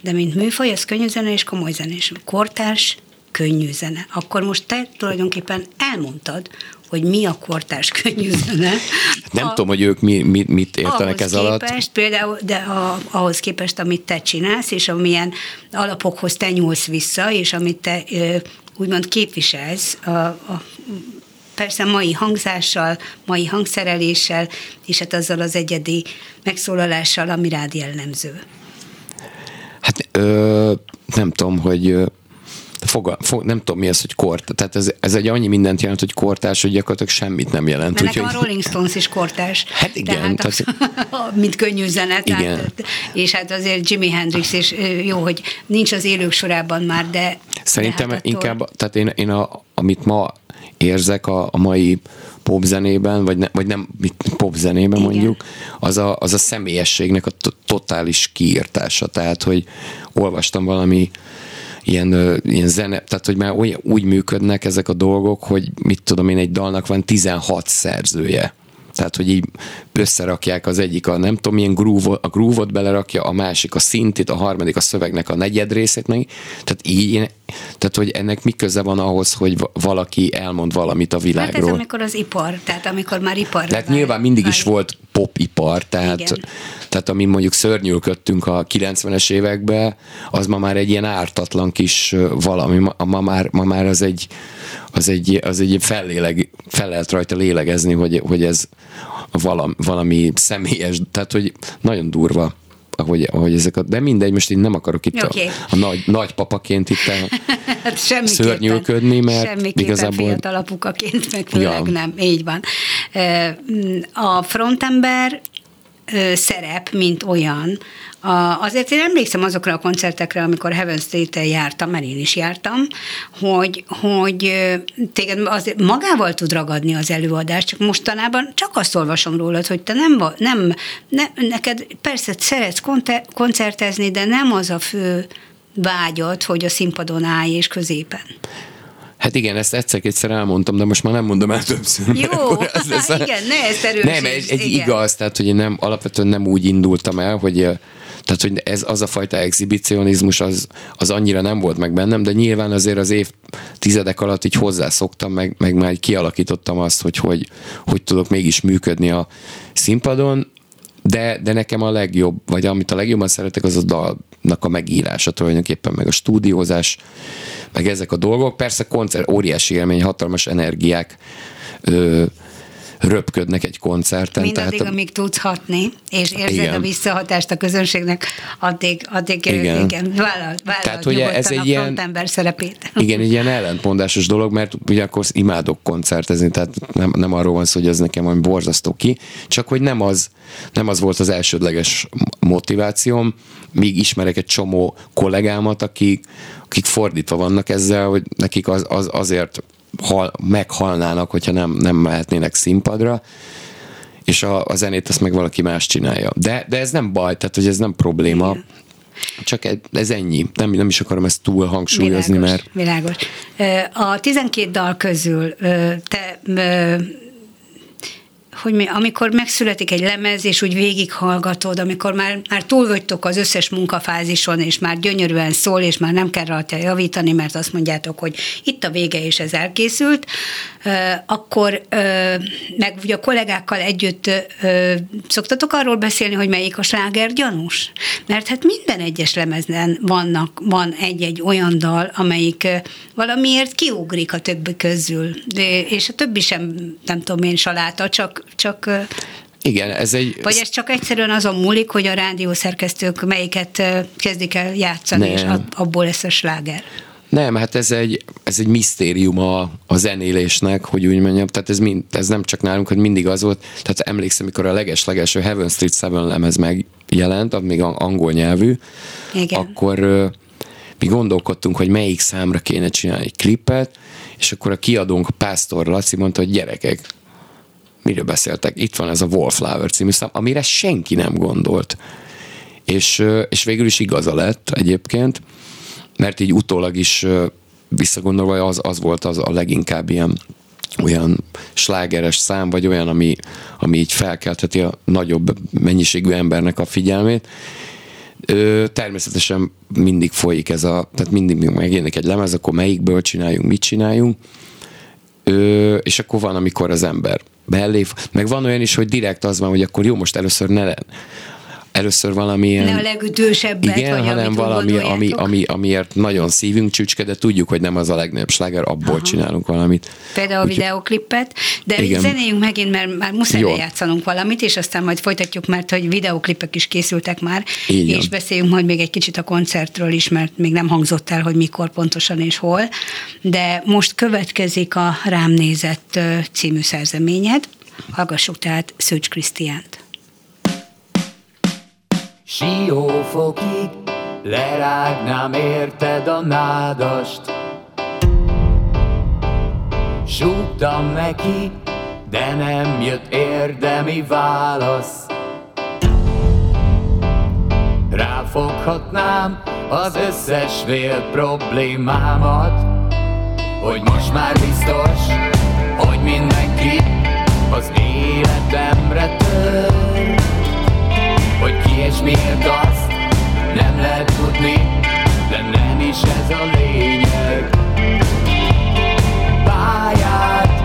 de mint műfaj, az könnyű zene és komoly zene, és kortárs könnyű zene. Akkor most te tulajdonképpen elmondtad, hogy mi a kortárs könnyű zene. Nem a, tudom, hogy ők mi, mi, mit értenek ez alatt. képest, például, de a, ahhoz képest, amit te csinálsz, és amilyen alapokhoz te nyúlsz vissza, és amit te úgymond képviselsz a, a persze mai hangzással, mai hangszereléssel, és hát azzal az egyedi megszólalással, ami rád jellemző. Hát ö, nem tudom, hogy foga, fog, nem tudom mi az, hogy kort. Tehát ez, ez egy annyi mindent jelent, hogy kortárs, hogy gyakorlatilag semmit nem jelent. Mert nekem a úgyhogy- Rolling Stones is kortárs. Hát igen, Tehát az, mint könnyű zene. Igen. Tehát, és hát azért Jimi Hendrix is jó, hogy nincs az élők sorában már, de Szerintem de hát attól- inkább, tehát én, én a, amit ma érzek a, a mai popzenében, vagy, ne, vagy nem popzenében Igen. mondjuk, az a, az a személyességnek a to- totális kiírtása. Tehát, hogy olvastam valami ilyen, ilyen zene, tehát hogy már olyan, úgy működnek ezek a dolgok, hogy mit tudom én, egy dalnak van 16 szerzője. Tehát, hogy így összerakják az egyik a nem tudom milyen groove, a groove-ot belerakja, a másik a szintit, a harmadik a szövegnek a negyed részét meg. Tehát így, én, tehát, hogy ennek mi köze van ahhoz, hogy valaki elmond valamit a világról. Hát ez amikor az ipar, tehát amikor már ipar. Tehát nyilván mindig is volt popipar, tehát, Igen. tehát ami mondjuk szörnyűködtünk a 90-es években, az ma már egy ilyen ártatlan kis valami, ma, ma, már, ma már az egy, az egy, az egy felléleg, fel lehet rajta lélegezni, hogy, hogy ez valami, valami személyes, tehát hogy nagyon durva ahogy, ahogy ezek a, de mindegy, most én nem akarok itt okay. a, a nagy, nagy papaként itt hát szörnyűködni, mert igazából... fiatal apukaként, meg főleg ja. nem, így van. A frontember szerep, mint olyan. A, azért én emlékszem azokra a koncertekre, amikor Heaven Street-en jártam, mert én is jártam, hogy, hogy téged azért magával tud ragadni az előadás, csak mostanában csak azt olvasom rólad, hogy te nem, nem, nem neked persze szeretsz koncertezni, de nem az a fő vágyat, hogy a színpadon állj és középen. Hát igen, ezt egyszer-kétszer elmondtam, de most már nem mondom el többször. Jó, ez lesz igen, ne ezt erősíts. Nem, egy, egy igen. igaz, tehát hogy én nem, alapvetően nem úgy indultam el, hogy tehát, hogy ez az a fajta exhibicionizmus az, az annyira nem volt meg bennem, de nyilván azért az év tizedek alatt így hozzászoktam, meg, meg már kialakítottam azt, hogy, hogy hogy tudok mégis működni a színpadon, de, de nekem a legjobb, vagy amit a legjobban szeretek, az a dalnak a megírása tulajdonképpen, meg a stúdiózás, meg ezek a dolgok. Persze koncert, óriási élmény, hatalmas energiák, ö, röpködnek egy koncerten. Mindaddig, tehát, amíg tudsz hatni, és érzed igen. a visszahatást a közönségnek, addig, addig igen, igen vállalt, vállalt tehát, ugye ez egy ilyen, ember szerepét. Igen, egy ilyen ellentmondásos dolog, mert ugye akkor imádok koncertezni, tehát nem, nem arról van szó, hogy ez nekem olyan borzasztó ki, csak hogy nem az, nem az volt az elsődleges motivációm, míg ismerek egy csomó kollégámat, akik, akik fordítva vannak ezzel, hogy nekik az, az azért hal, meghalnának, hogyha nem, nem mehetnének színpadra, és a, a zenét azt meg valaki más csinálja. De, de ez nem baj, tehát hogy ez nem probléma. Igen. Csak ez ennyi. Nem, nem is akarom ezt túl hangsúlyozni, világos, mert... Világos. A 12 dal közül te hogy mi, amikor megszületik egy lemez, és úgy végighallgatod, amikor már, már túl vagytok az összes munkafázison, és már gyönyörűen szól, és már nem kell rajta javítani, mert azt mondjátok, hogy itt a vége, és ez elkészült, akkor meg ugye a kollégákkal együtt szoktatok arról beszélni, hogy melyik a sláger gyanús? Mert hát minden egyes lemezen vannak, van egy-egy olyan dal, amelyik valamiért kiugrik a többi közül, és a többi sem, nem tudom én, saláta, csak csak igen, ez egy... Vagy ez csak egyszerűen azon múlik, hogy a rádiószerkesztők melyiket kezdik el játszani, nem. és abból lesz a sláger. Nem, hát ez egy, ez egy misztérium a, a zenélésnek, hogy úgy mondjam, tehát ez, mind, ez nem csak nálunk, hogy mindig az volt, tehát emlékszem, amikor a leges-legeső Heaven Street Seven lemez megjelent, még angol nyelvű, Igen. akkor mi gondolkodtunk, hogy melyik számra kéne csinálni egy klipet, és akkor a kiadónk, a Pásztor Laci mondta, hogy gyerekek, miről beszéltek? Itt van ez a Wallflower című szám, amire senki nem gondolt. És, és végül is igaza lett egyébként, mert így utólag is visszagondolva az, az volt az a leginkább ilyen olyan slágeres szám, vagy olyan, ami, ami így felkeltheti a nagyobb mennyiségű embernek a figyelmét. Ö, természetesen mindig folyik ez a, tehát mindig megjelenik egy lemez, akkor melyikből csináljunk, mit csináljunk, Ö, és akkor van, amikor az ember belé, meg van olyan is, hogy direkt az van, hogy akkor jó, most először ne először valamilyen... Ne a legütősebbet, igen, vagy hanem valami, ami, ami, amiért nagyon szívünk csücske, de tudjuk, hogy nem az a legnagyobb sláger, abból Aha. csinálunk valamit. Például a Úgy, videoklippet, de igen. zenéljünk megint, mert már muszáj Jó. játszanunk valamit, és aztán majd folytatjuk, mert hogy videoklipek is készültek már, Így és beszéljünk majd még egy kicsit a koncertről is, mert még nem hangzott el, hogy mikor pontosan és hol, de most következik a Rám nézett című szerzeményed, hallgassuk tehát Szőcs Krisztiánt. Siófokig lerágnám érted a nádast. Súgtam neki, de nem jött érdemi válasz. Ráfoghatnám az összes fél problémámat Hogy most már biztos, hogy mindenki az életemre tör és miért azt nem lehet tudni De nem is ez a lényeg. Pályát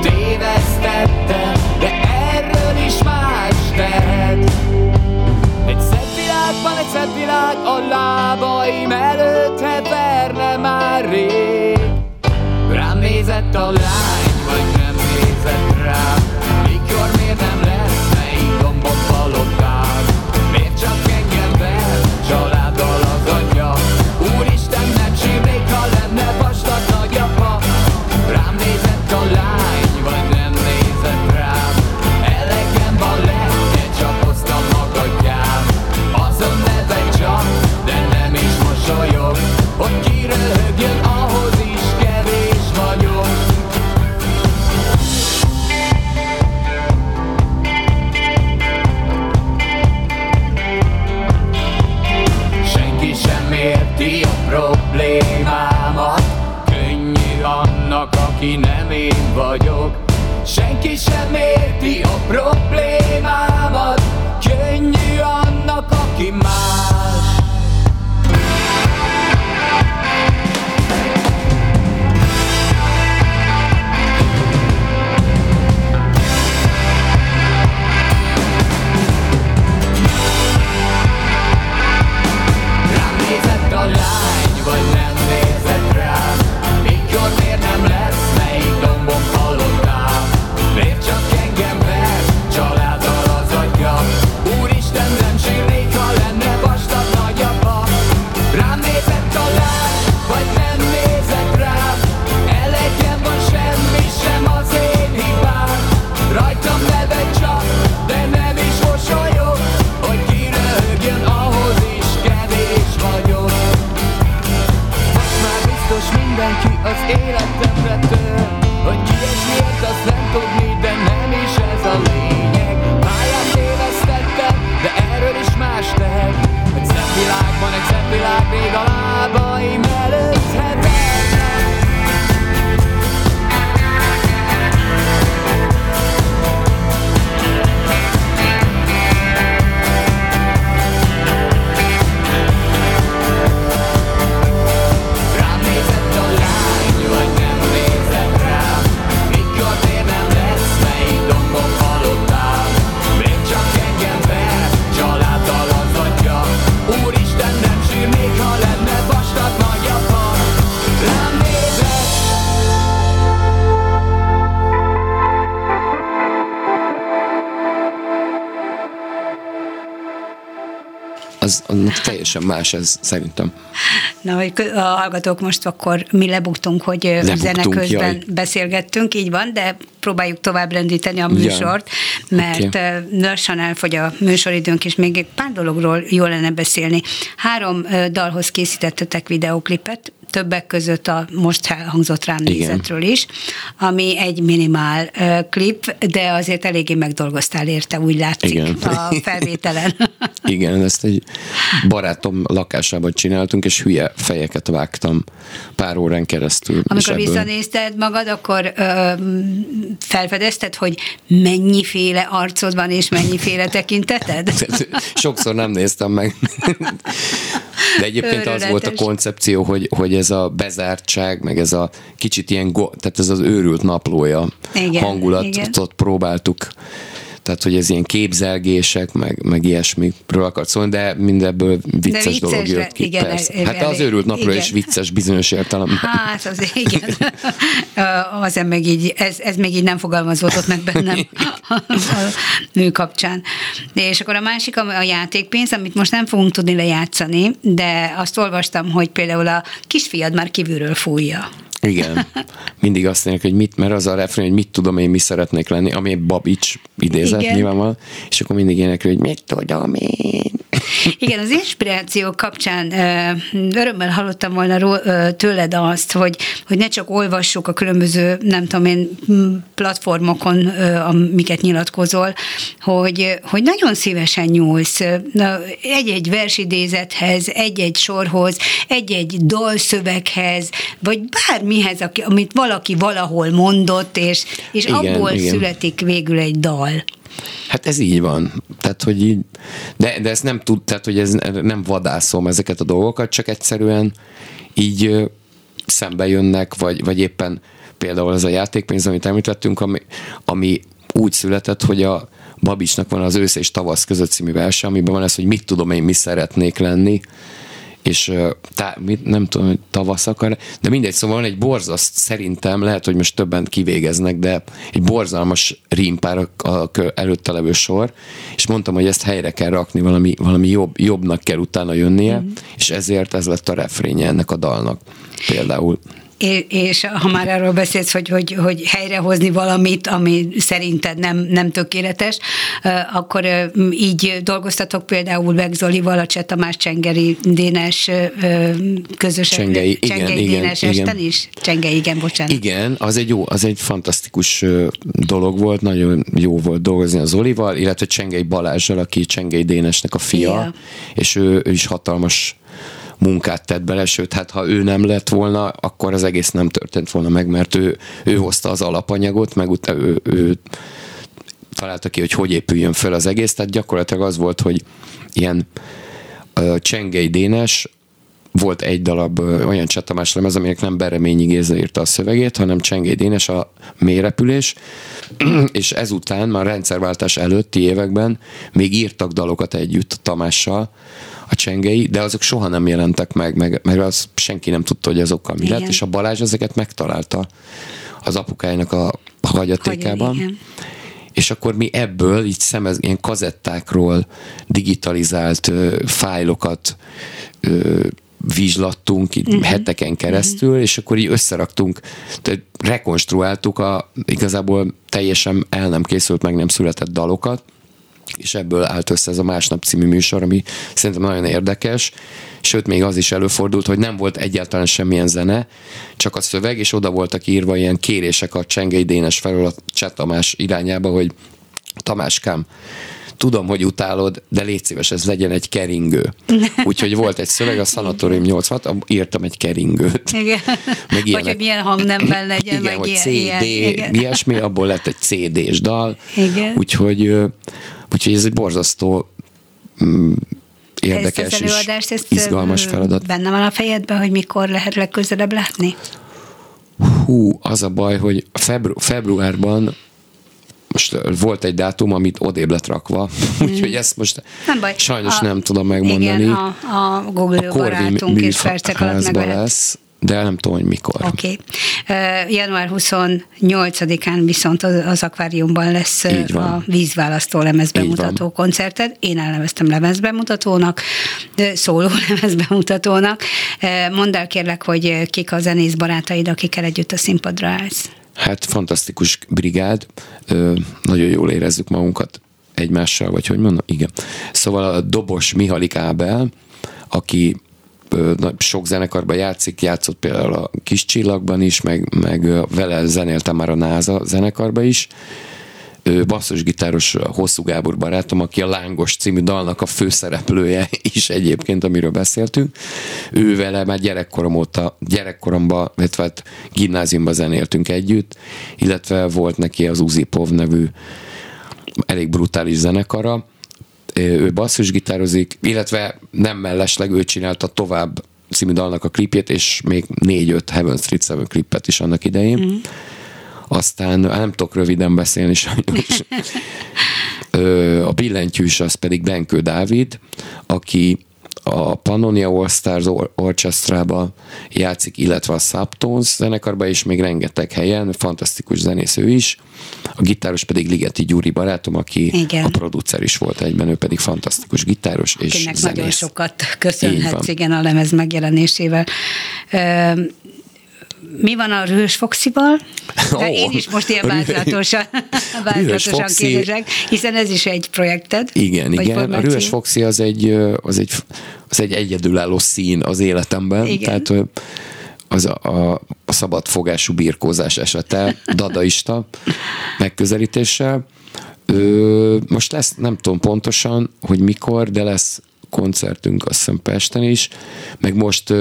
tévesztettem De erről is más tehet. Egy szebb világban, egy szebb világ A lábaim előtt heverne már rég. Rám nézett a lány, vagy nem nézett rám teljesen más ez szerintem. Na, hogy a hallgatók most akkor mi lebuktunk, hogy lebuktunk, zene közben jaj. beszélgettünk, így van, de próbáljuk tovább rendíteni a műsort, mert Oké. okay. lassan elfogy a műsoridőnk, és még egy pár dologról jó lenne beszélni. Három dalhoz készítettetek videoklipet, többek között a most hangzott rám Igen. nézetről is, ami egy minimál klip, de azért eléggé megdolgoztál érte, úgy látszik Igen. a felvételen. Igen, ezt egy barátom lakásában csináltunk, és hülye fejeket vágtam pár órán keresztül. Amikor ebből- visszanézted magad, akkor ö, felfedezted, hogy mennyiféle arcod van, és mennyiféle tekinteted? Sokszor nem néztem meg. De egyébként az volt a koncepció, hogy, hogy ez a bezártság, meg ez a kicsit ilyen, go- tehát ez az őrült naplója Igen, hangulatot igen. próbáltuk. Tehát, hogy ez ilyen képzelgések, meg, meg ilyesmikről akart szólni, de mindebből vicces, vicces dolog jött ki. igen, persze. elég- Hát az őrült napló igen. is vicces bizonyos értelemben. Hát, az igen. az meg így, ez, ez még így nem fogalmazódott meg bennem a mű kapcsán. És akkor a másik a játékpénz, amit most nem fogunk tudni lejátszani, de azt olvastam, hogy például a kisfiad már kívülről fújja. Igen. Mindig azt mondják, hogy mit, mert az a refrén, hogy mit tudom én, mi szeretnék lenni, ami Babics idézett Igen. nyilvánvalóan, és akkor mindig énekel, hogy mit tudom én. Igen, az inspiráció kapcsán örömmel hallottam volna tőled azt, hogy, hogy ne csak olvassuk a különböző, nem tudom én, platformokon, amiket nyilatkozol, hogy, hogy nagyon szívesen nyúlsz egy-egy versidézethez, egy-egy sorhoz, egy-egy dalszöveghez, vagy bármihez, aki- amit valaki valahol mondott, és, és Igen, abból igen. születik végül egy dal. Hát ez így van. Tehát, hogy így, de, de ezt nem tud, tehát, hogy ez nem vadászom ezeket a dolgokat, csak egyszerűen így szembe jönnek, vagy, vagy éppen például ez a játékpénz, amit említettünk, ami, ami úgy született, hogy a Babicsnak van az ősz és tavasz között című verse, amiben van ez, hogy mit tudom én, mi szeretnék lenni, és tá, mit, nem tudom, hogy tavasz akar, de mindegy, szóval van egy borzaszt, szerintem, lehet, hogy most többen kivégeznek, de egy borzalmas rímpár a, a előtte levő sor, és mondtam, hogy ezt helyre kell rakni, valami, valami jobb, jobbnak kell utána jönnie, mm. és ezért ez lett a refrénye ennek a dalnak például. És ha már arról beszélsz, hogy, hogy, hogy helyrehozni valamit, ami szerinted nem, nem tökéletes, akkor így dolgoztatok például Beg Zolival, a Cseh Tamás Csengeri Dénes közösen. Csengei, igen, Csengei igen, Dénes igen. esten is? Csengei, igen, bocsánat. Igen, az egy jó, az egy fantasztikus dolog volt, nagyon jó volt dolgozni az Olival, illetve Csengei Balázsral, aki Csengei Dénesnek a fia, Fia. és ő, ő is hatalmas munkát tett bele, sőt, hát ha ő nem lett volna, akkor az egész nem történt volna meg, mert ő, ő hozta az alapanyagot, meg utána ő, ő találta ki, hogy hogy épüljön föl az egész, tehát gyakorlatilag az volt, hogy ilyen ö, Csengei Dénes volt egy darab ö, olyan csatamás lemez, aminek nem Bereményi Géza írta a szövegét, hanem Csengei Dénes a mélyrepülés, és ezután, már rendszerváltás előtti években még írtak dalokat együtt Tamással, a csengei, de azok soha nem jelentek meg, meg mert az senki nem tudta, hogy azokkal mi Igen. lett, és a Balázs ezeket megtalálta az apukájának a hagyatékában. igen. És akkor mi ebből így szemez, ilyen kazettákról digitalizált ö, fájlokat ö, vizslattunk így uh-huh. heteken keresztül, és akkor így összeraktunk, tehát rekonstruáltuk a igazából teljesen el nem készült, meg nem született dalokat, és ebből állt össze ez a Másnap című műsor, ami szerintem nagyon érdekes, sőt még az is előfordult, hogy nem volt egyáltalán semmilyen zene, csak a szöveg, és oda voltak írva ilyen kérések a Csengei Dénes felől a Cseh Tamás irányába, hogy Tamáskám, tudom, hogy utálod, de légy szíves, ez legyen egy keringő. Úgyhogy volt egy szöveg, a Szanatórium 86, írtam egy keringőt. Igen. Meg Vagy ilyenek. hogy milyen hangnemben legyen, Igen, meg hogy ilyen, CD, ilyen, igen. ilyesmi, abból lett egy CD-s dal. Igen. Úgyhogy, úgyhogy ez egy borzasztó mm, érdekes ezt az előadást, és ezt izgalmas ö, feladat. Benne van a fejedben, hogy mikor lehet legközelebb látni? Hú, az a baj, hogy febru- februárban most volt egy dátum, amit odébb lett rakva, úgyhogy ezt most. Nem baj. sajnos A- nem tudom megmondani. Igen, a, a Google Korvi barátunk és percek alatt meg lesz, de nem tudom, hogy mikor. Oké. Okay. Január 28-án viszont az, az akváriumban lesz a vízválasztó lemezbemutató koncerted. Én elneveztem lemezbemutatónak, szóló lemezbemutatónak. Mondd el kérlek, hogy kik a zenész barátaid, akikkel együtt a színpadra állsz. Hát fantasztikus brigád, nagyon jól érezzük magunkat egymással, vagy hogy mondom? Igen. Szóval a dobos Mihalik Ábel, aki sok zenekarban játszik, játszott például a Kis Csillagban is, meg, meg vele zenéltem már a NASA zenekarba is. Basszusgitáros Hosszú Gábor barátom, aki a Lángos című dalnak a főszereplője is egyébként, amiről beszéltünk. Ő vele már gyerekkorom óta, gyerekkoromban, illetve hát gimnáziumban zenéltünk együtt, illetve volt neki az Uzipov nevű elég brutális zenekara. Ő basszusgitározik, illetve nem mellesleg ő csinálta tovább című dalnak a klipjét, és még négy-öt Heaven Street 7 klippet is annak idején. Mm. Aztán nem tudok röviden beszélni sajnos. A billentyűs az pedig Benkő Dávid, aki a Pannonia All Stars Or- Orchestra-ba játszik, illetve a Subtones zenekarba is, még rengeteg helyen, fantasztikus zenész ő is. A gitáros pedig Ligeti Gyuri barátom, aki Igen. a producer is volt egyben, ő pedig fantasztikus gitáros és Akinek zenész. nagyon sokat köszönhetsz, igen, a lemez megjelenésével. Mi van a Rős Foxival? De én is most ilyen változatosan, változatosan kérdezek, hiszen ez is egy projekted. Igen, igen. Formáció. A Rős Foxi az egy, az egy, az egy egyedülálló szín az életemben. Igen. Tehát az a, a szabadfogású birkózás esete, dadaista megközelítéssel. Ö, most lesz, nem tudom pontosan, hogy mikor, de lesz koncertünk azt hiszem Pesten is, meg most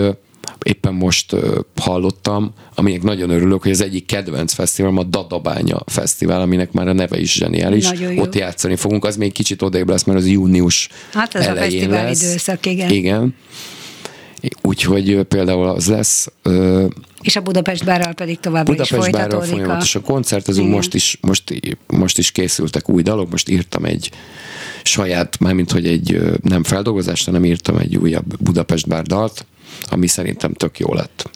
éppen most hallottam, aminek nagyon örülök, hogy az egyik kedvenc fesztivál, a Dadabánya Fesztivál, aminek már a neve is zseniális. Ott játszani fogunk, az még kicsit odébb lesz, mert az június Hát ez elején a fesztivál lesz. időszak, igen. Igen. Úgyhogy például az lesz. És a Budapest bárral pedig továbbra Budapest is bárral folyamatos a koncertezünk, most is, most, most is készültek új dalok, most írtam egy saját, mármint hogy egy nem feldolgozást, hanem írtam egy újabb Budapest bár dalt, ami szerintem tök jó lett.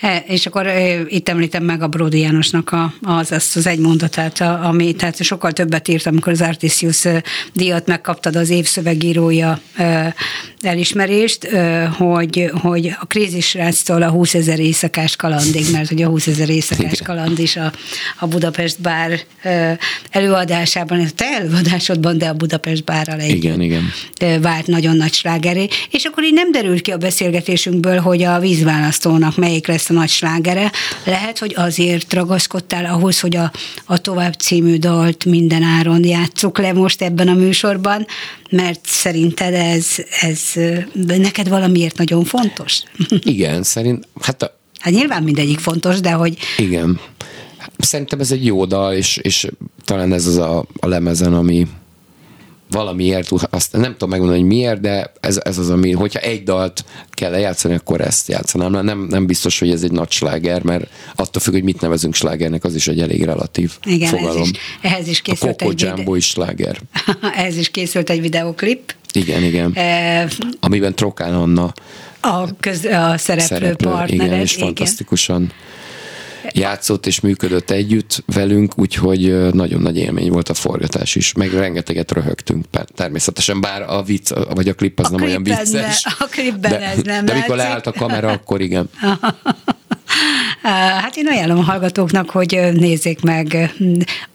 E, és akkor e, itt említem meg a Bródi Jánosnak a, az, azt az egy mondatát, ami tehát sokkal többet írt, amikor az Artisius díjat megkaptad az évszövegírója e, elismerést, hogy, hogy a krízisráctól a 20 ezer éjszakás kalandig, mert ugye a 20 ezer éjszakás kaland is a, a Budapest bár előadásában, a te előadásodban, de a Budapest bárral egy igen, igen. vált nagyon nagy slágeré, és akkor így nem derült ki a beszélgetésünkből, hogy a vízválasztónak melyik lesz a nagy slágere. Lehet, hogy azért ragaszkodtál ahhoz, hogy a, a Tovább című dalt minden áron játsszuk le most ebben a műsorban, mert szerinted ez, ez neked valamiért nagyon fontos? Igen, szerint, hát a... Hát nyilván mindegyik fontos, de hogy... Igen. Szerintem ez egy jó dal, és, és talán ez az a, a lemezen, ami, valamiért, azt nem tudom megmondani, hogy miért, de ez, ez az, ami, hogyha egy dalt kell lejátszani, akkor ezt játszanám. Nem, nem biztos, hogy ez egy nagy sláger, mert attól függ, hogy mit nevezünk slágernek, az is egy elég relatív Igen, fogalom. Ez is, ehhez is készült a Coco egy Jumbo is sláger. ehhez is készült egy videoklip. Igen, igen. E... Amiben Trokán Anna a, köz, a szereplő, szereplő partnered. Igen, és igen. fantasztikusan játszott és működött együtt velünk, úgyhogy nagyon nagy élmény volt a forgatás is, meg rengeteget röhögtünk természetesen, bár a vicc, vagy a klip az a nem olyan vicces. Ne, a klipben de, ez nem De amikor leállt a kamera, akkor igen. Hát én ajánlom a hallgatóknak, hogy nézzék meg.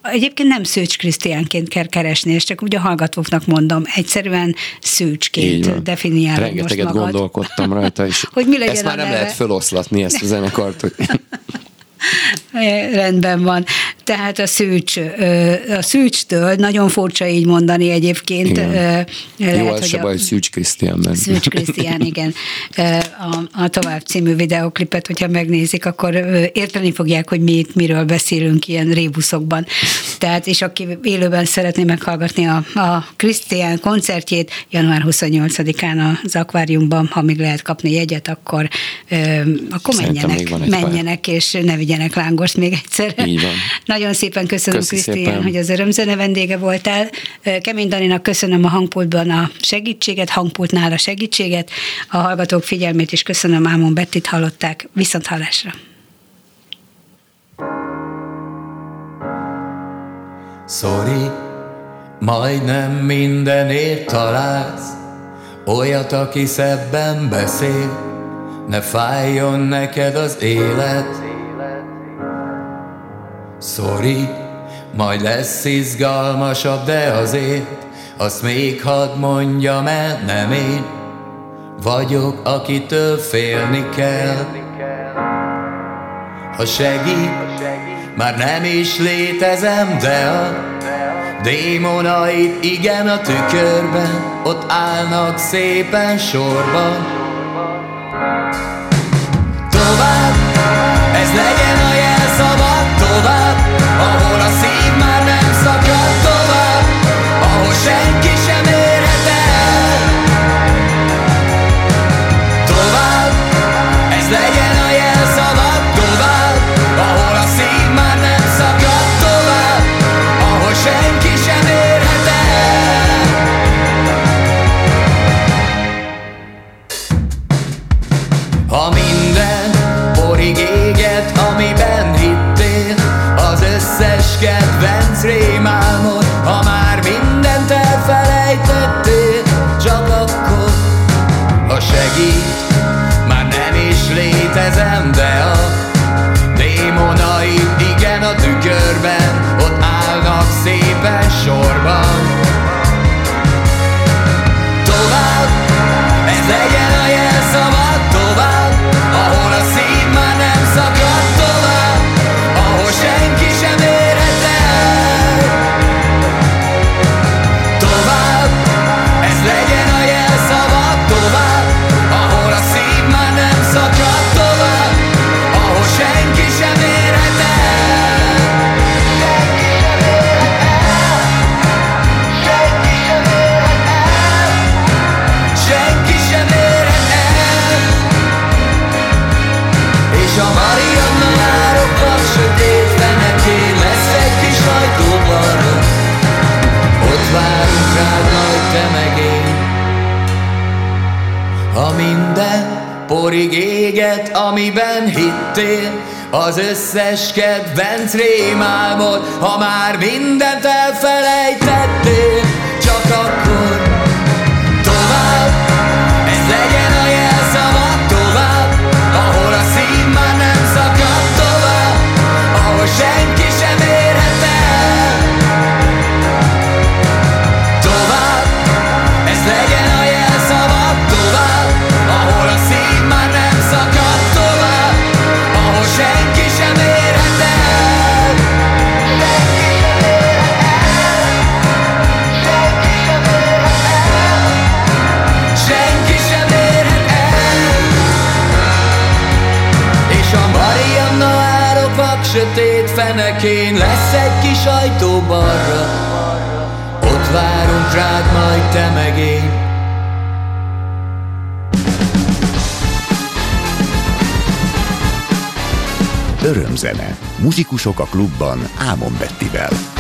Egyébként nem Szőcs Krisztiánként kell keresni, és csak úgy a hallgatóknak mondom, egyszerűen Szőcsként definiálom Rengeteget most magad. gondolkodtam rajta, és hogy mi legyen ezt már nem neve? lehet feloszlatni, ezt a zenekart, hogy Rendben van. Tehát a szűcs, a szűcstől, nagyon furcsa így mondani egyébként. Igen. Lehet, Jó, az se baj, Szűcs Krisztián. Szűcs Krisztián, igen. A, a Tovább című videoklipet, hogyha megnézik, akkor érteni fogják, hogy mi itt miről beszélünk ilyen rébuszokban. Tehát, és aki élőben szeretné meghallgatni a, a Krisztián koncertjét, január 28-án az akváriumban, ha még lehet kapni jegyet, akkor, akkor menjenek, menjenek, és ne vigyenek lángost még egyszer. Így van. Nagyon szépen köszönöm, Krisztián, hogy az örömzene vendége voltál. Kemény Daninak köszönöm a hangpultban a segítséget, hangpultnál a segítséget, a hallgatók figyelmét is köszönöm, Ámon Bettit hallották. Viszont hallásra! Sorry, majdnem mindenért találsz Olyat, aki szebben beszél Ne fájjon neked az élet Sorry, majd lesz izgalmasabb, de azért Azt még hadd mondjam el, nem én Vagyok, akitől félni kell. Ha segít, már nem is létezem, de a Démonait igen a tükörben Ott állnak szépen sorban Az összes kedvenc rémálmod, ha már mindent elfelejtettem. Vigyázz rád majd te meg én Örömzene. Muzsikusok a klubban Ámon Bettivel.